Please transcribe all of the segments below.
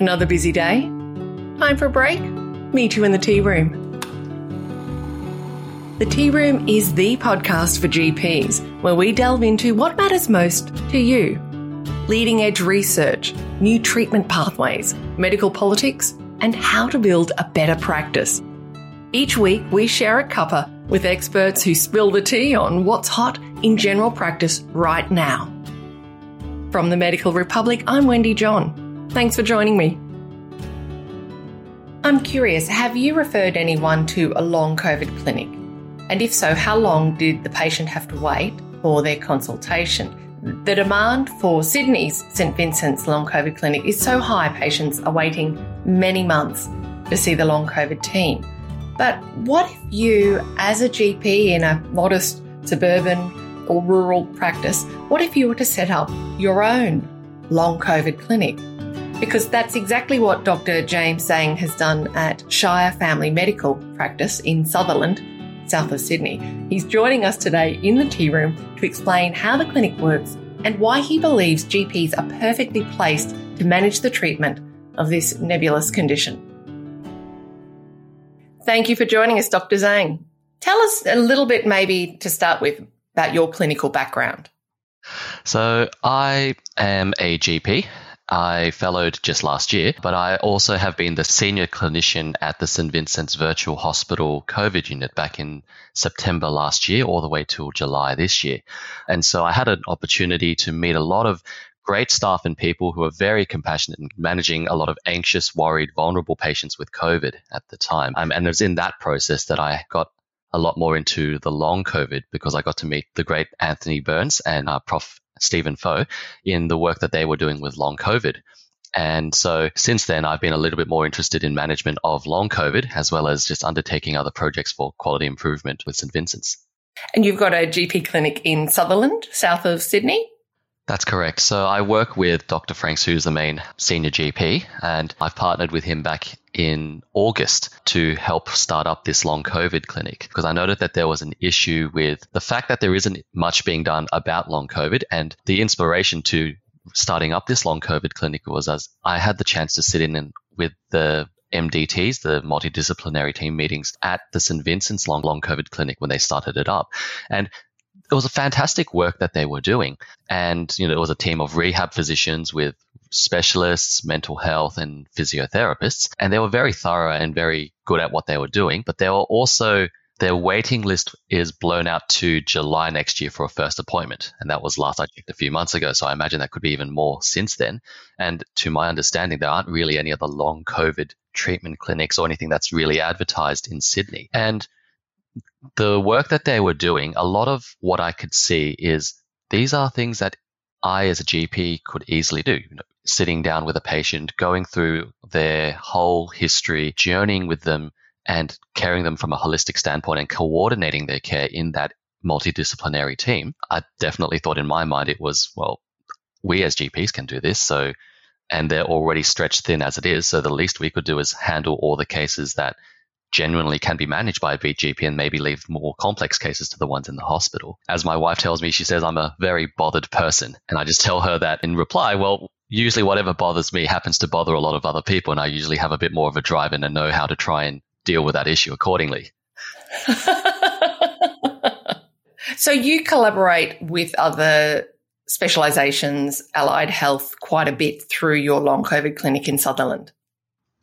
Another busy day? Time for a break? Meet you in the tea room. The Tea Room is the podcast for GPs where we delve into what matters most to you. Leading edge research, new treatment pathways, medical politics, and how to build a better practice. Each week, we share a cuppa with experts who spill the tea on what's hot in general practice right now. From the Medical Republic, I'm Wendy John. Thanks for joining me. I'm curious, have you referred anyone to a long COVID clinic? And if so, how long did the patient have to wait for their consultation? The demand for Sydney's St Vincent's Long COVID Clinic is so high, patients are waiting many months to see the Long COVID team. But what if you, as a GP in a modest suburban or rural practice, what if you were to set up your own Long COVID clinic? Because that's exactly what Dr. James Zhang has done at Shire Family Medical Practice in Sutherland south of Sydney. He's joining us today in the tea room to explain how the clinic works and why he believes GPs are perfectly placed to manage the treatment of this nebulous condition. Thank you for joining us, Dr. Zhang. Tell us a little bit, maybe to start with, about your clinical background. So, I am a GP I fellowed just last year, but I also have been the senior clinician at the St. Vincent's Virtual Hospital COVID unit back in September last year, all the way till July this year. And so I had an opportunity to meet a lot of great staff and people who are very compassionate and managing a lot of anxious, worried, vulnerable patients with COVID at the time. Um, and it was in that process that I got a lot more into the long COVID because I got to meet the great Anthony Burns and uh, Prof. Stephen Faux in the work that they were doing with long COVID. And so since then, I've been a little bit more interested in management of long COVID as well as just undertaking other projects for quality improvement with St. Vincent's. And you've got a GP clinic in Sutherland, south of Sydney? That's correct. So I work with Dr. Franks, who's the main senior GP, and I've partnered with him back in August to help start up this long COVID clinic because I noted that there was an issue with the fact that there isn't much being done about long COVID and the inspiration to starting up this long COVID clinic was as I had the chance to sit in and with the MDTs, the multidisciplinary team meetings at the St. Vincent's Long Long COVID Clinic when they started it up. And it was a fantastic work that they were doing. And, you know, it was a team of rehab physicians with specialists, mental health, and physiotherapists. And they were very thorough and very good at what they were doing. But they were also, their waiting list is blown out to July next year for a first appointment. And that was last I checked a few months ago. So I imagine that could be even more since then. And to my understanding, there aren't really any other long COVID treatment clinics or anything that's really advertised in Sydney. And the work that they were doing, a lot of what I could see is these are things that I, as a GP, could easily do. You know, sitting down with a patient, going through their whole history, journeying with them, and caring them from a holistic standpoint and coordinating their care in that multidisciplinary team. I definitely thought in my mind it was, well, we as GPs can do this. So, and they're already stretched thin as it is. So the least we could do is handle all the cases that genuinely can be managed by a GP and maybe leave more complex cases to the ones in the hospital. As my wife tells me, she says I'm a very bothered person. And I just tell her that in reply, well, usually whatever bothers me happens to bother a lot of other people. And I usually have a bit more of a drive in and know how to try and deal with that issue accordingly. so you collaborate with other specializations, allied health, quite a bit through your long COVID clinic in Sutherland.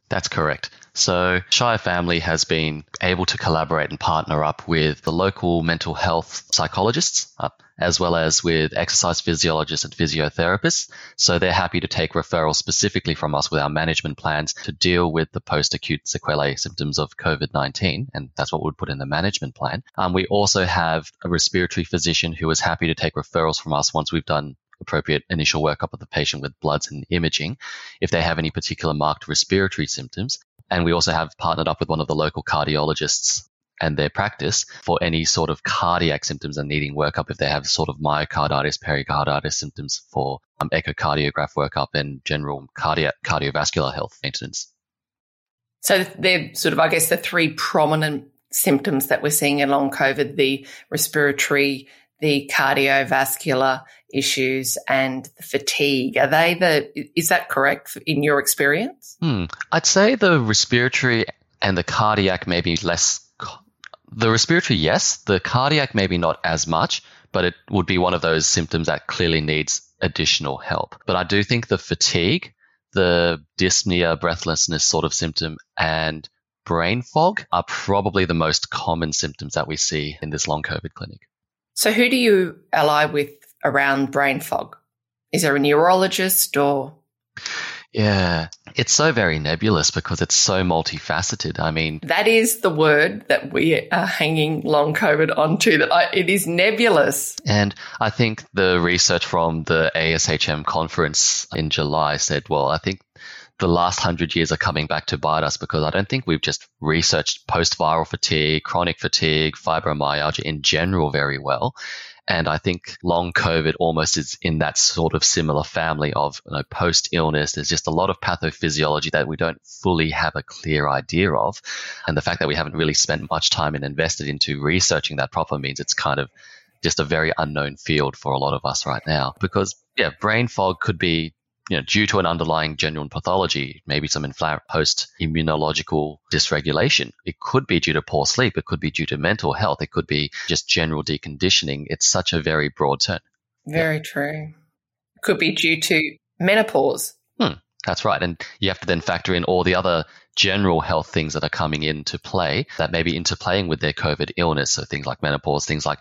That's correct. So, Shire Family has been able to collaborate and partner up with the local mental health psychologists, uh, as well as with exercise physiologists and physiotherapists. So, they're happy to take referrals specifically from us with our management plans to deal with the post acute sequelae symptoms of COVID 19. And that's what we'd put in the management plan. Um, we also have a respiratory physician who is happy to take referrals from us once we've done appropriate initial workup of the patient with bloods and imaging if they have any particular marked respiratory symptoms. And we also have partnered up with one of the local cardiologists and their practice for any sort of cardiac symptoms and needing workup if they have sort of myocarditis, pericarditis symptoms for um, echocardiograph workup and general cardiac cardiovascular health maintenance. So they're sort of, I guess, the three prominent symptoms that we're seeing along COVID: the respiratory, the cardiovascular issues and the fatigue. Are they the, is that correct in your experience? Hmm. I'd say the respiratory and the cardiac maybe less. The respiratory, yes. The cardiac, maybe not as much, but it would be one of those symptoms that clearly needs additional help. But I do think the fatigue, the dyspnea, breathlessness sort of symptom, and brain fog are probably the most common symptoms that we see in this long COVID clinic. So, who do you ally with around brain fog? Is there a neurologist or? Yeah, it's so very nebulous because it's so multifaceted. I mean, that is the word that we are hanging long COVID onto. That I, it is nebulous. And I think the research from the ASHM conference in July said, well, I think the last hundred years are coming back to bite us because I don't think we've just researched post viral fatigue, chronic fatigue, fibromyalgia in general very well. And I think long COVID almost is in that sort of similar family of you know, post illness. There's just a lot of pathophysiology that we don't fully have a clear idea of. And the fact that we haven't really spent much time and invested into researching that proper means it's kind of just a very unknown field for a lot of us right now. Because, yeah, brain fog could be you know, due to an underlying genuine pathology, maybe some infl- post immunological dysregulation. It could be due to poor sleep. It could be due to mental health. It could be just general deconditioning. It's such a very broad term. Very yeah. true. Could be due to menopause. Hmm, that's right. And you have to then factor in all the other general health things that are coming into play that may be interplaying with their COVID illness. So things like menopause, things like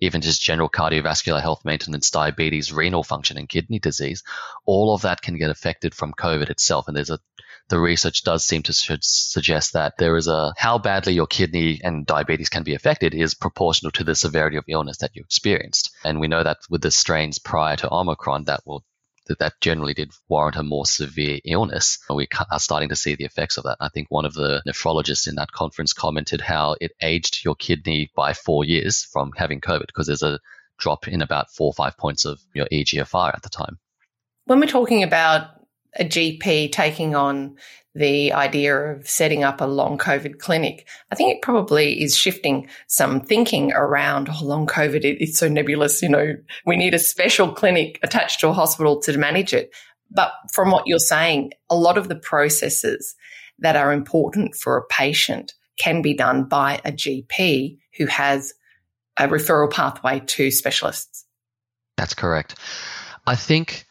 even just general cardiovascular health maintenance, diabetes, renal function, and kidney disease, all of that can get affected from COVID itself. And there's a the research does seem to suggest that there is a how badly your kidney and diabetes can be affected is proportional to the severity of illness that you experienced. And we know that with the strains prior to Omicron, that will that that generally did warrant a more severe illness. And we are starting to see the effects of that. I think one of the nephrologists in that conference commented how it aged your kidney by four years from having COVID because there's a drop in about four or five points of your EGFR at the time. When we're talking about a GP taking on the idea of setting up a long COVID clinic. I think it probably is shifting some thinking around oh, long COVID. It, it's so nebulous. You know, we need a special clinic attached to a hospital to manage it. But from what you're saying, a lot of the processes that are important for a patient can be done by a GP who has a referral pathway to specialists. That's correct. I think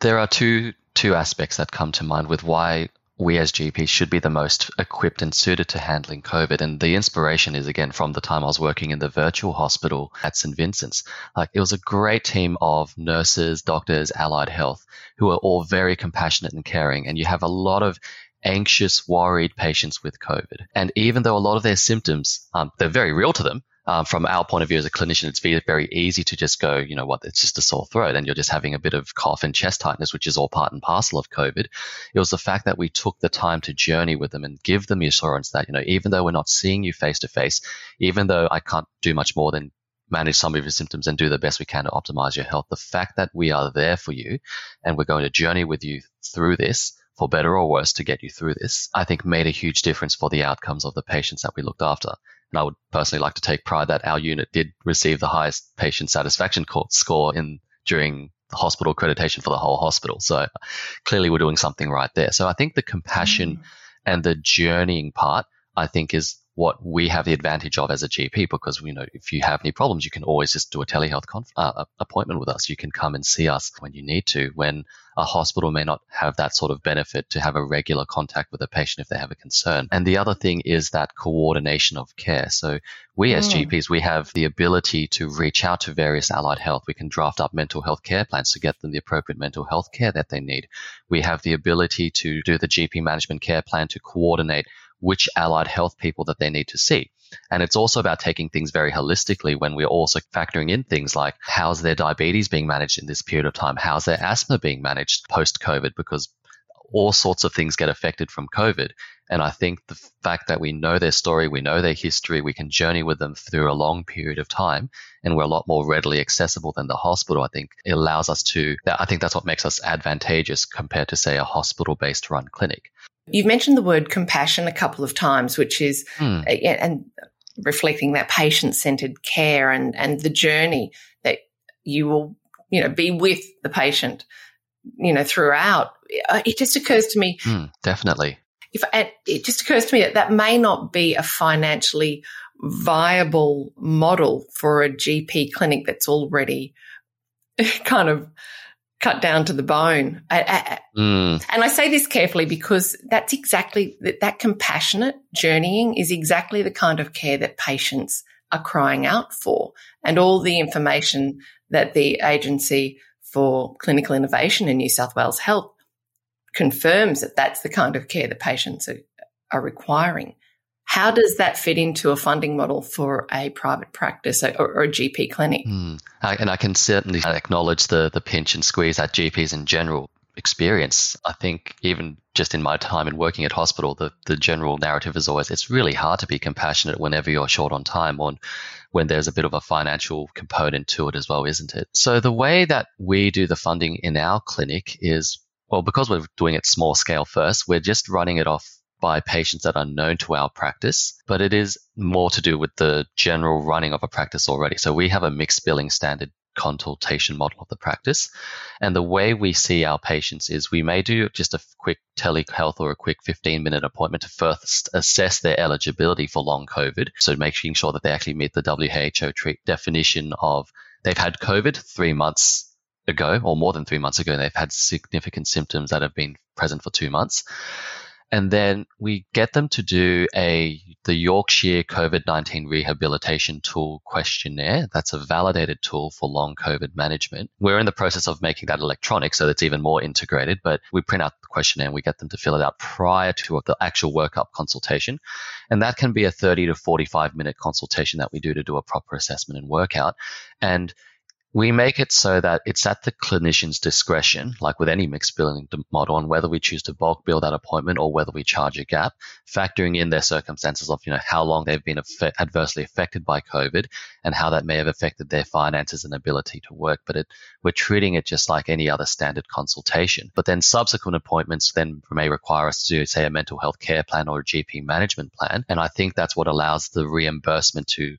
there are two two aspects that come to mind with why we as GPs should be the most equipped and suited to handling COVID. And the inspiration is again from the time I was working in the virtual hospital at St. Vincent's. Like it was a great team of nurses, doctors, allied health who are all very compassionate and caring. And you have a lot of anxious, worried patients with COVID. And even though a lot of their symptoms, um, they're very real to them, um, from our point of view as a clinician, it's very, very easy to just go, you know what, it's just a sore throat and you're just having a bit of cough and chest tightness, which is all part and parcel of COVID. It was the fact that we took the time to journey with them and give them the assurance that, you know, even though we're not seeing you face to face, even though I can't do much more than manage some of your symptoms and do the best we can to optimize your health, the fact that we are there for you and we're going to journey with you through this for better or worse to get you through this, I think made a huge difference for the outcomes of the patients that we looked after. And I would personally like to take pride that our unit did receive the highest patient satisfaction score in during the hospital accreditation for the whole hospital. So clearly we're doing something right there. So I think the compassion mm. and the journeying part, I think is what we have the advantage of as a GP because you know if you have any problems, you can always just do a telehealth conf- uh, appointment with us. You can come and see us when you need to. When a hospital may not have that sort of benefit to have a regular contact with a patient if they have a concern. And the other thing is that coordination of care. So we as mm. GPs, we have the ability to reach out to various allied health. We can draft up mental health care plans to get them the appropriate mental health care that they need. We have the ability to do the GP management care plan to coordinate which allied health people that they need to see. And it's also about taking things very holistically when we're also factoring in things like how's their diabetes being managed in this period of time? How's their asthma being managed post COVID? Because all sorts of things get affected from COVID. And I think the fact that we know their story, we know their history, we can journey with them through a long period of time, and we're a lot more readily accessible than the hospital. I think it allows us to, I think that's what makes us advantageous compared to, say, a hospital based run clinic. You've mentioned the word compassion a couple of times, which is, mm. and reflecting that patient centered care and, and the journey that you will you know, be with the patient, you know, throughout. Uh, it just occurs to me. Mm, definitely. If it just occurs to me that that may not be a financially viable model for a GP clinic that's already kind of cut down to the bone. Mm. And I say this carefully because that's exactly that, that compassionate journeying is exactly the kind of care that patients are crying out for. And all the information that the Agency for Clinical Innovation in New South Wales Health confirms that that's the kind of care that patients are, are requiring. How does that fit into a funding model for a private practice or, or a GP clinic? Mm. and I can certainly acknowledge the, the pinch and squeeze that GPs in general experience. I think even just in my time in working at hospital, the, the general narrative is always it's really hard to be compassionate whenever you're short on time or when there's a bit of a financial component to it as well, isn't it? So the way that we do the funding in our clinic is well, because we're doing it small scale first, we're just running it off by patients that are known to our practice, but it is more to do with the general running of a practice already. So we have a mixed billing standard consultation model of the practice. And the way we see our patients is we may do just a quick telehealth or a quick 15 minute appointment to first assess their eligibility for long COVID. So making sure that they actually meet the WHO treat definition of they've had COVID three months ago or more than three months ago, and they've had significant symptoms that have been present for two months and then we get them to do a the Yorkshire COVID-19 rehabilitation tool questionnaire. That's a validated tool for long COVID management. We're in the process of making that electronic so it's even more integrated, but we print out the questionnaire and we get them to fill it out prior to the actual workup consultation. And that can be a 30 to 45 minute consultation that we do to do a proper assessment and workout. And we make it so that it's at the clinician's discretion, like with any mixed billing model, on whether we choose to bulk bill that appointment or whether we charge a gap, factoring in their circumstances of, you know, how long they've been adversely affected by COVID and how that may have affected their finances and ability to work. But it, we're treating it just like any other standard consultation. But then subsequent appointments then may require us to do, say, a mental health care plan or a GP management plan. And I think that's what allows the reimbursement to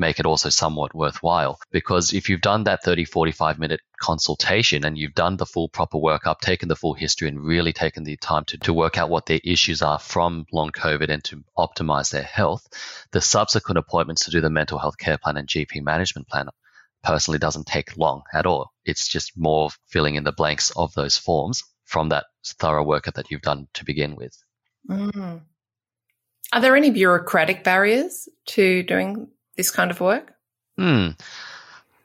make it also somewhat worthwhile. Because if you've done that 30, 45 minute consultation and you've done the full proper workup, taken the full history and really taken the time to, to work out what their issues are from long COVID and to optimize their health, the subsequent appointments to do the mental health care plan and GP management plan personally doesn't take long at all. It's just more filling in the blanks of those forms from that thorough workup that you've done to begin with. Mm. Are there any bureaucratic barriers to doing this kind of work? Hmm.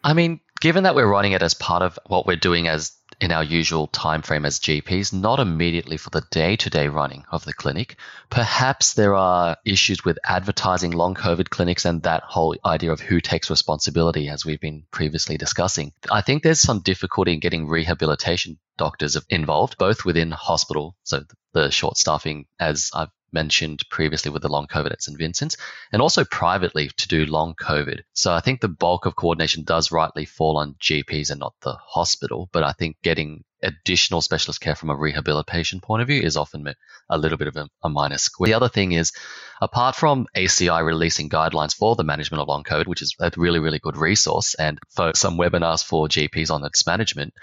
I mean, given that we're running it as part of what we're doing as in our usual time frame as GPs, not immediately for the day-to-day running of the clinic. Perhaps there are issues with advertising long COVID clinics and that whole idea of who takes responsibility, as we've been previously discussing. I think there's some difficulty in getting rehabilitation doctors involved, both within hospital, so the short staffing, as I've mentioned previously with the long COVID at St. Vincent's, and also privately to do long COVID. So I think the bulk of coordination does rightly fall on GPs and not the hospital. But I think getting additional specialist care from a rehabilitation point of view is often a little bit of a, a minor squeeze. The other thing is, apart from ACI releasing guidelines for the management of long COVID, which is a really, really good resource, and for some webinars for GPs on its management,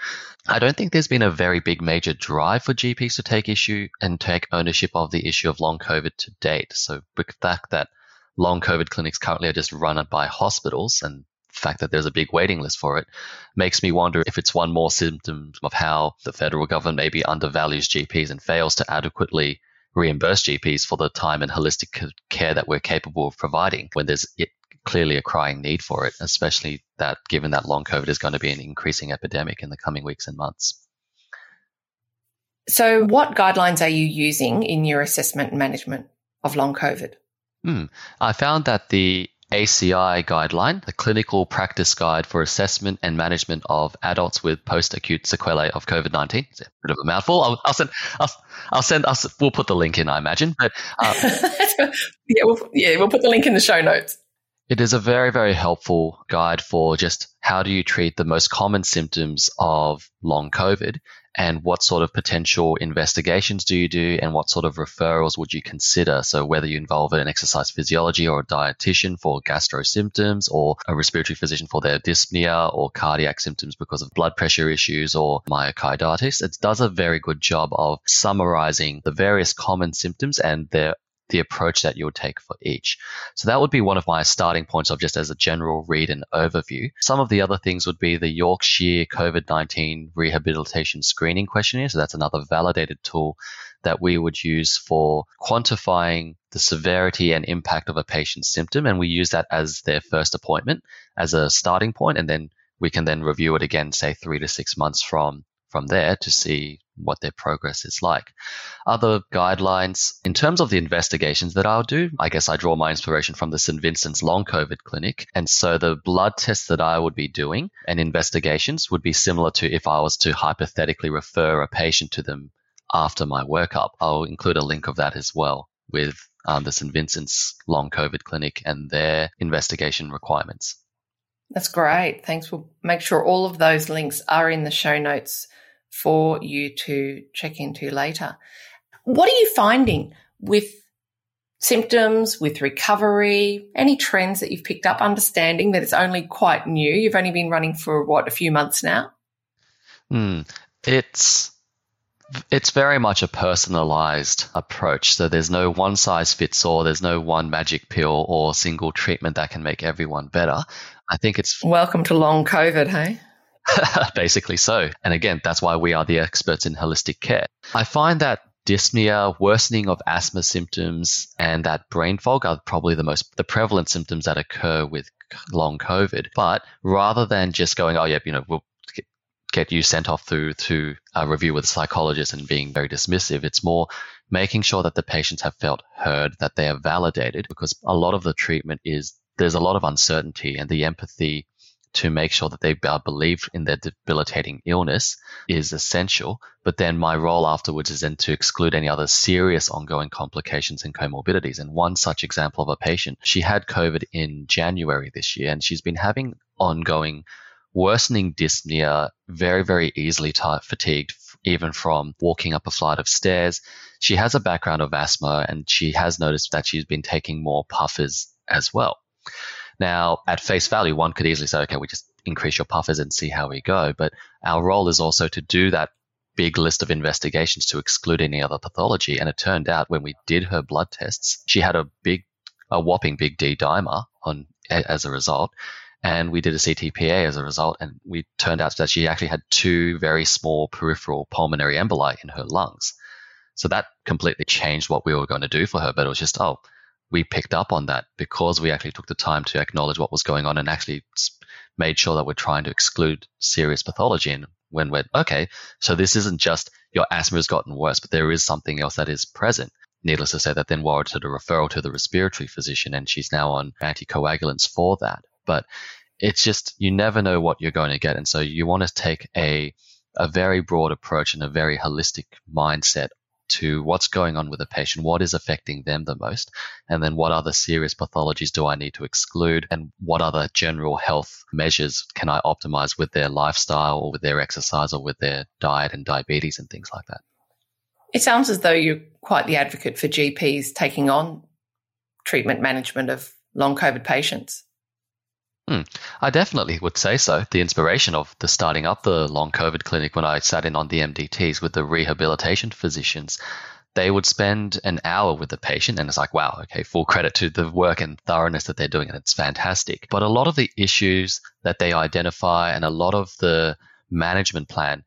I don't think there's been a very big major drive for GPs to take issue and take ownership of the issue of long COVID to date. So the fact that long COVID clinics currently are just run by hospitals and fact that there's a big waiting list for it makes me wonder if it's one more symptom of how the federal government maybe undervalues GPs and fails to adequately reimburse GPs for the time and holistic care that we're capable of providing when there's clearly a crying need for it, especially that given that long COVID is going to be an increasing epidemic in the coming weeks and months. So, what guidelines are you using in your assessment and management of long COVID? Hmm. I found that the ACI guideline, the Clinical Practice Guide for Assessment and Management of Adults with Post-Acute Sequelae of COVID-19. It's a bit of a mouthful. I'll, I'll send. I'll, I'll send. I'll, we'll put the link in, I imagine. But um, yeah, we'll, yeah, we'll put the link in the show notes. It is a very, very helpful guide for just how do you treat the most common symptoms of long COVID and what sort of potential investigations do you do and what sort of referrals would you consider? So whether you involve an exercise physiology or a dietitian for gastro symptoms or a respiratory physician for their dyspnea or cardiac symptoms because of blood pressure issues or myocarditis, it does a very good job of summarizing the various common symptoms and their the approach that you would take for each. So that would be one of my starting points of just as a general read and overview. Some of the other things would be the Yorkshire COVID 19 rehabilitation screening questionnaire. So that's another validated tool that we would use for quantifying the severity and impact of a patient's symptom. And we use that as their first appointment as a starting point, and then we can then review it again, say three to six months from from there to see what their progress is like. Other guidelines in terms of the investigations that I'll do, I guess I draw my inspiration from the St. Vincent's Long COVID Clinic. And so the blood tests that I would be doing and investigations would be similar to if I was to hypothetically refer a patient to them after my workup. I'll include a link of that as well with um, the St. Vincent's Long COVID Clinic and their investigation requirements. That's great. Thanks. We'll make sure all of those links are in the show notes for you to check into later. What are you finding with symptoms, with recovery, any trends that you've picked up, understanding that it's only quite new? You've only been running for what, a few months now? Mm, it's it's very much a personalized approach. So there's no one size fits all. There's no one magic pill or single treatment that can make everyone better. I think it's welcome to long COVID, hey? Basically so. And again, that's why we are the experts in holistic care. I find that dyspnea, worsening of asthma symptoms, and that brain fog are probably the most the prevalent symptoms that occur with long COVID. But rather than just going, oh yeah, you know, we'll get you sent off through to a review with a psychologist and being very dismissive, it's more making sure that the patients have felt heard, that they are validated, because a lot of the treatment is there's a lot of uncertainty and the empathy to make sure that they are believed in their debilitating illness is essential. But then my role afterwards is then to exclude any other serious ongoing complications and comorbidities. And one such example of a patient, she had COVID in January this year, and she's been having ongoing worsening dyspnea, very, very easily t- fatigued, even from walking up a flight of stairs. She has a background of asthma, and she has noticed that she's been taking more puffers as well. Now, at face value, one could easily say, okay, we just increase your puffers and see how we go. But our role is also to do that big list of investigations to exclude any other pathology. And it turned out when we did her blood tests, she had a big, a whopping big D dimer on as a result. And we did a CTPA as a result, and we turned out that she actually had two very small peripheral pulmonary emboli in her lungs. So that completely changed what we were going to do for her. But it was just, oh, we picked up on that because we actually took the time to acknowledge what was going on and actually made sure that we're trying to exclude serious pathology. And when we're okay, so this isn't just your asthma has gotten worse, but there is something else that is present. Needless to say, that then warranted a referral to the respiratory physician, and she's now on anticoagulants for that. But it's just you never know what you're going to get, and so you want to take a a very broad approach and a very holistic mindset to what's going on with the patient, what is affecting them the most, and then what other serious pathologies do I need to exclude, and what other general health measures can I optimize with their lifestyle or with their exercise or with their diet and diabetes and things like that. It sounds as though you're quite the advocate for GPs taking on treatment management of long COVID patients. Hmm. I definitely would say so. The inspiration of the starting up the long COVID clinic when I sat in on the MDTs with the rehabilitation physicians, they would spend an hour with the patient and it's like, wow, okay, full credit to the work and thoroughness that they're doing and it's fantastic. But a lot of the issues that they identify and a lot of the management plan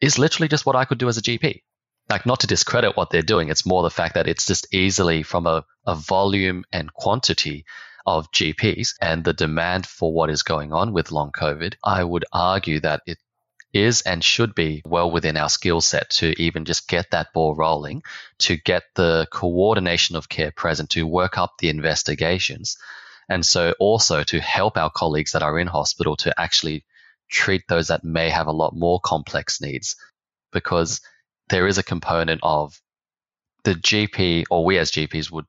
is literally just what I could do as a GP. Like not to discredit what they're doing, it's more the fact that it's just easily from a, a volume and quantity of GPs and the demand for what is going on with long COVID, I would argue that it is and should be well within our skill set to even just get that ball rolling, to get the coordination of care present, to work up the investigations. And so also to help our colleagues that are in hospital to actually treat those that may have a lot more complex needs because there is a component of the GP or we as GPs would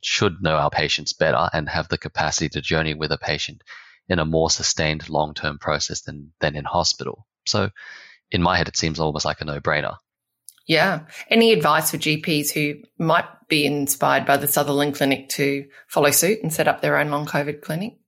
should know our patients better and have the capacity to journey with a patient in a more sustained long term process than, than in hospital. So in my head, it seems almost like a no brainer. Yeah. Any advice for GPs who might be inspired by the Sutherland Clinic to follow suit and set up their own long COVID clinic?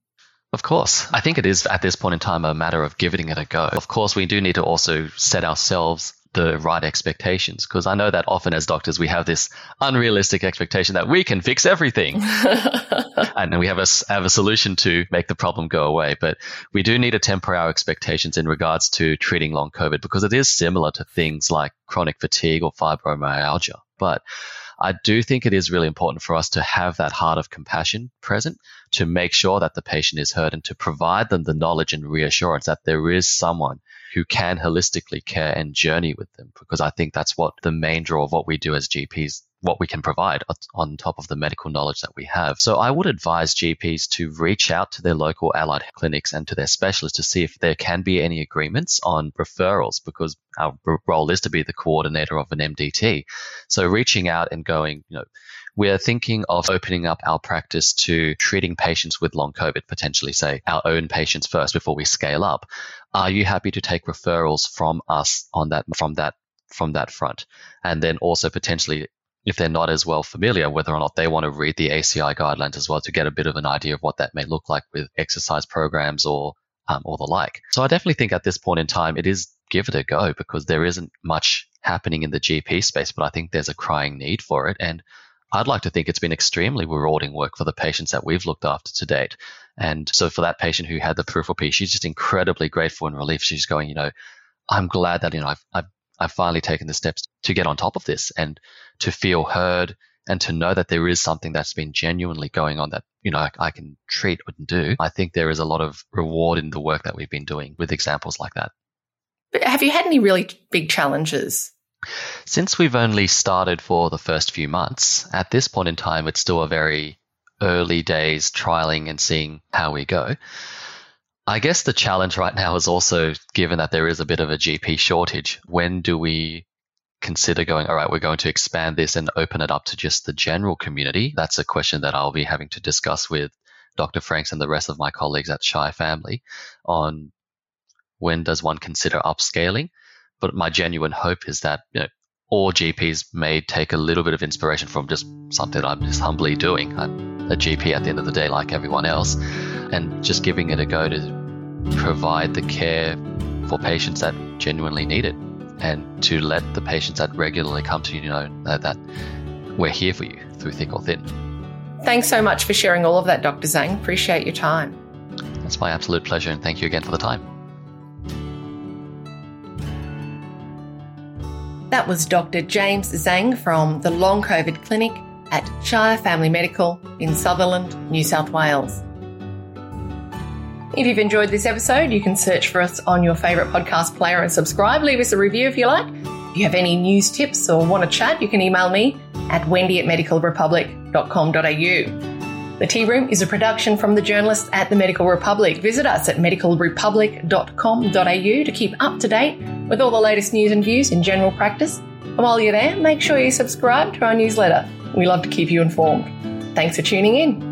Of course. I think it is at this point in time a matter of giving it a go. Of course, we do need to also set ourselves the right expectations because I know that often as doctors we have this unrealistic expectation that we can fix everything and we have a, have a solution to make the problem go away. But we do need to temper our expectations in regards to treating long COVID because it is similar to things like chronic fatigue or fibromyalgia. But I do think it is really important for us to have that heart of compassion present to make sure that the patient is heard and to provide them the knowledge and reassurance that there is someone who can holistically care and journey with them because I think that's what the main draw of what we do as GPs what we can provide on top of the medical knowledge that we have. So I would advise GPs to reach out to their local allied clinics and to their specialists to see if there can be any agreements on referrals because our role is to be the coordinator of an MDT. So reaching out and going, you know, we're thinking of opening up our practice to treating patients with long COVID, potentially say our own patients first before we scale up. Are you happy to take referrals from us on that, from that from that front. And then also potentially if they're not as well familiar, whether or not they want to read the ACI guidelines as well to get a bit of an idea of what that may look like with exercise programs or um, or the like. So I definitely think at this point in time, it is give it a go because there isn't much happening in the GP space, but I think there's a crying need for it. And I'd like to think it's been extremely rewarding work for the patients that we've looked after to date. And so for that patient who had the peripheral P, she's just incredibly grateful and relieved. She's going, you know, I'm glad that, you know, I've, I've I've finally taken the steps to get on top of this and to feel heard and to know that there is something that's been genuinely going on that you know I, I, can treat and do i think there is a lot of reward in the work that we've been doing with examples like that but have you had any really big challenges since we've only started for the first few months at this point in time it's still a very early days trialing and seeing how we go I guess the challenge right now is also given that there is a bit of a GP shortage. When do we consider going, all right, we're going to expand this and open it up to just the general community? That's a question that I'll be having to discuss with Dr. Franks and the rest of my colleagues at Shire Family on when does one consider upscaling. But my genuine hope is that you know, all GPs may take a little bit of inspiration from just something I'm just humbly doing. I'm a GP at the end of the day, like everyone else, and just giving it a go to provide the care for patients that genuinely need it and to let the patients that regularly come to you know that, that we're here for you through thick or thin. Thanks so much for sharing all of that, Dr. Zhang. Appreciate your time. It's my absolute pleasure, and thank you again for the time. That was Dr. James Zhang from the Long COVID Clinic at Shire Family Medical in Sutherland, New South Wales. If you've enjoyed this episode, you can search for us on your favourite podcast player and subscribe. Leave us a review if you like. If you have any news tips or want to chat, you can email me at wendy at medicalrepublic.com.au. The Tea Room is a production from the journalists at the Medical Republic. Visit us at medicalrepublic.com.au to keep up to date with all the latest news and views in general practice. And while you're there, make sure you subscribe to our newsletter. We love to keep you informed. Thanks for tuning in.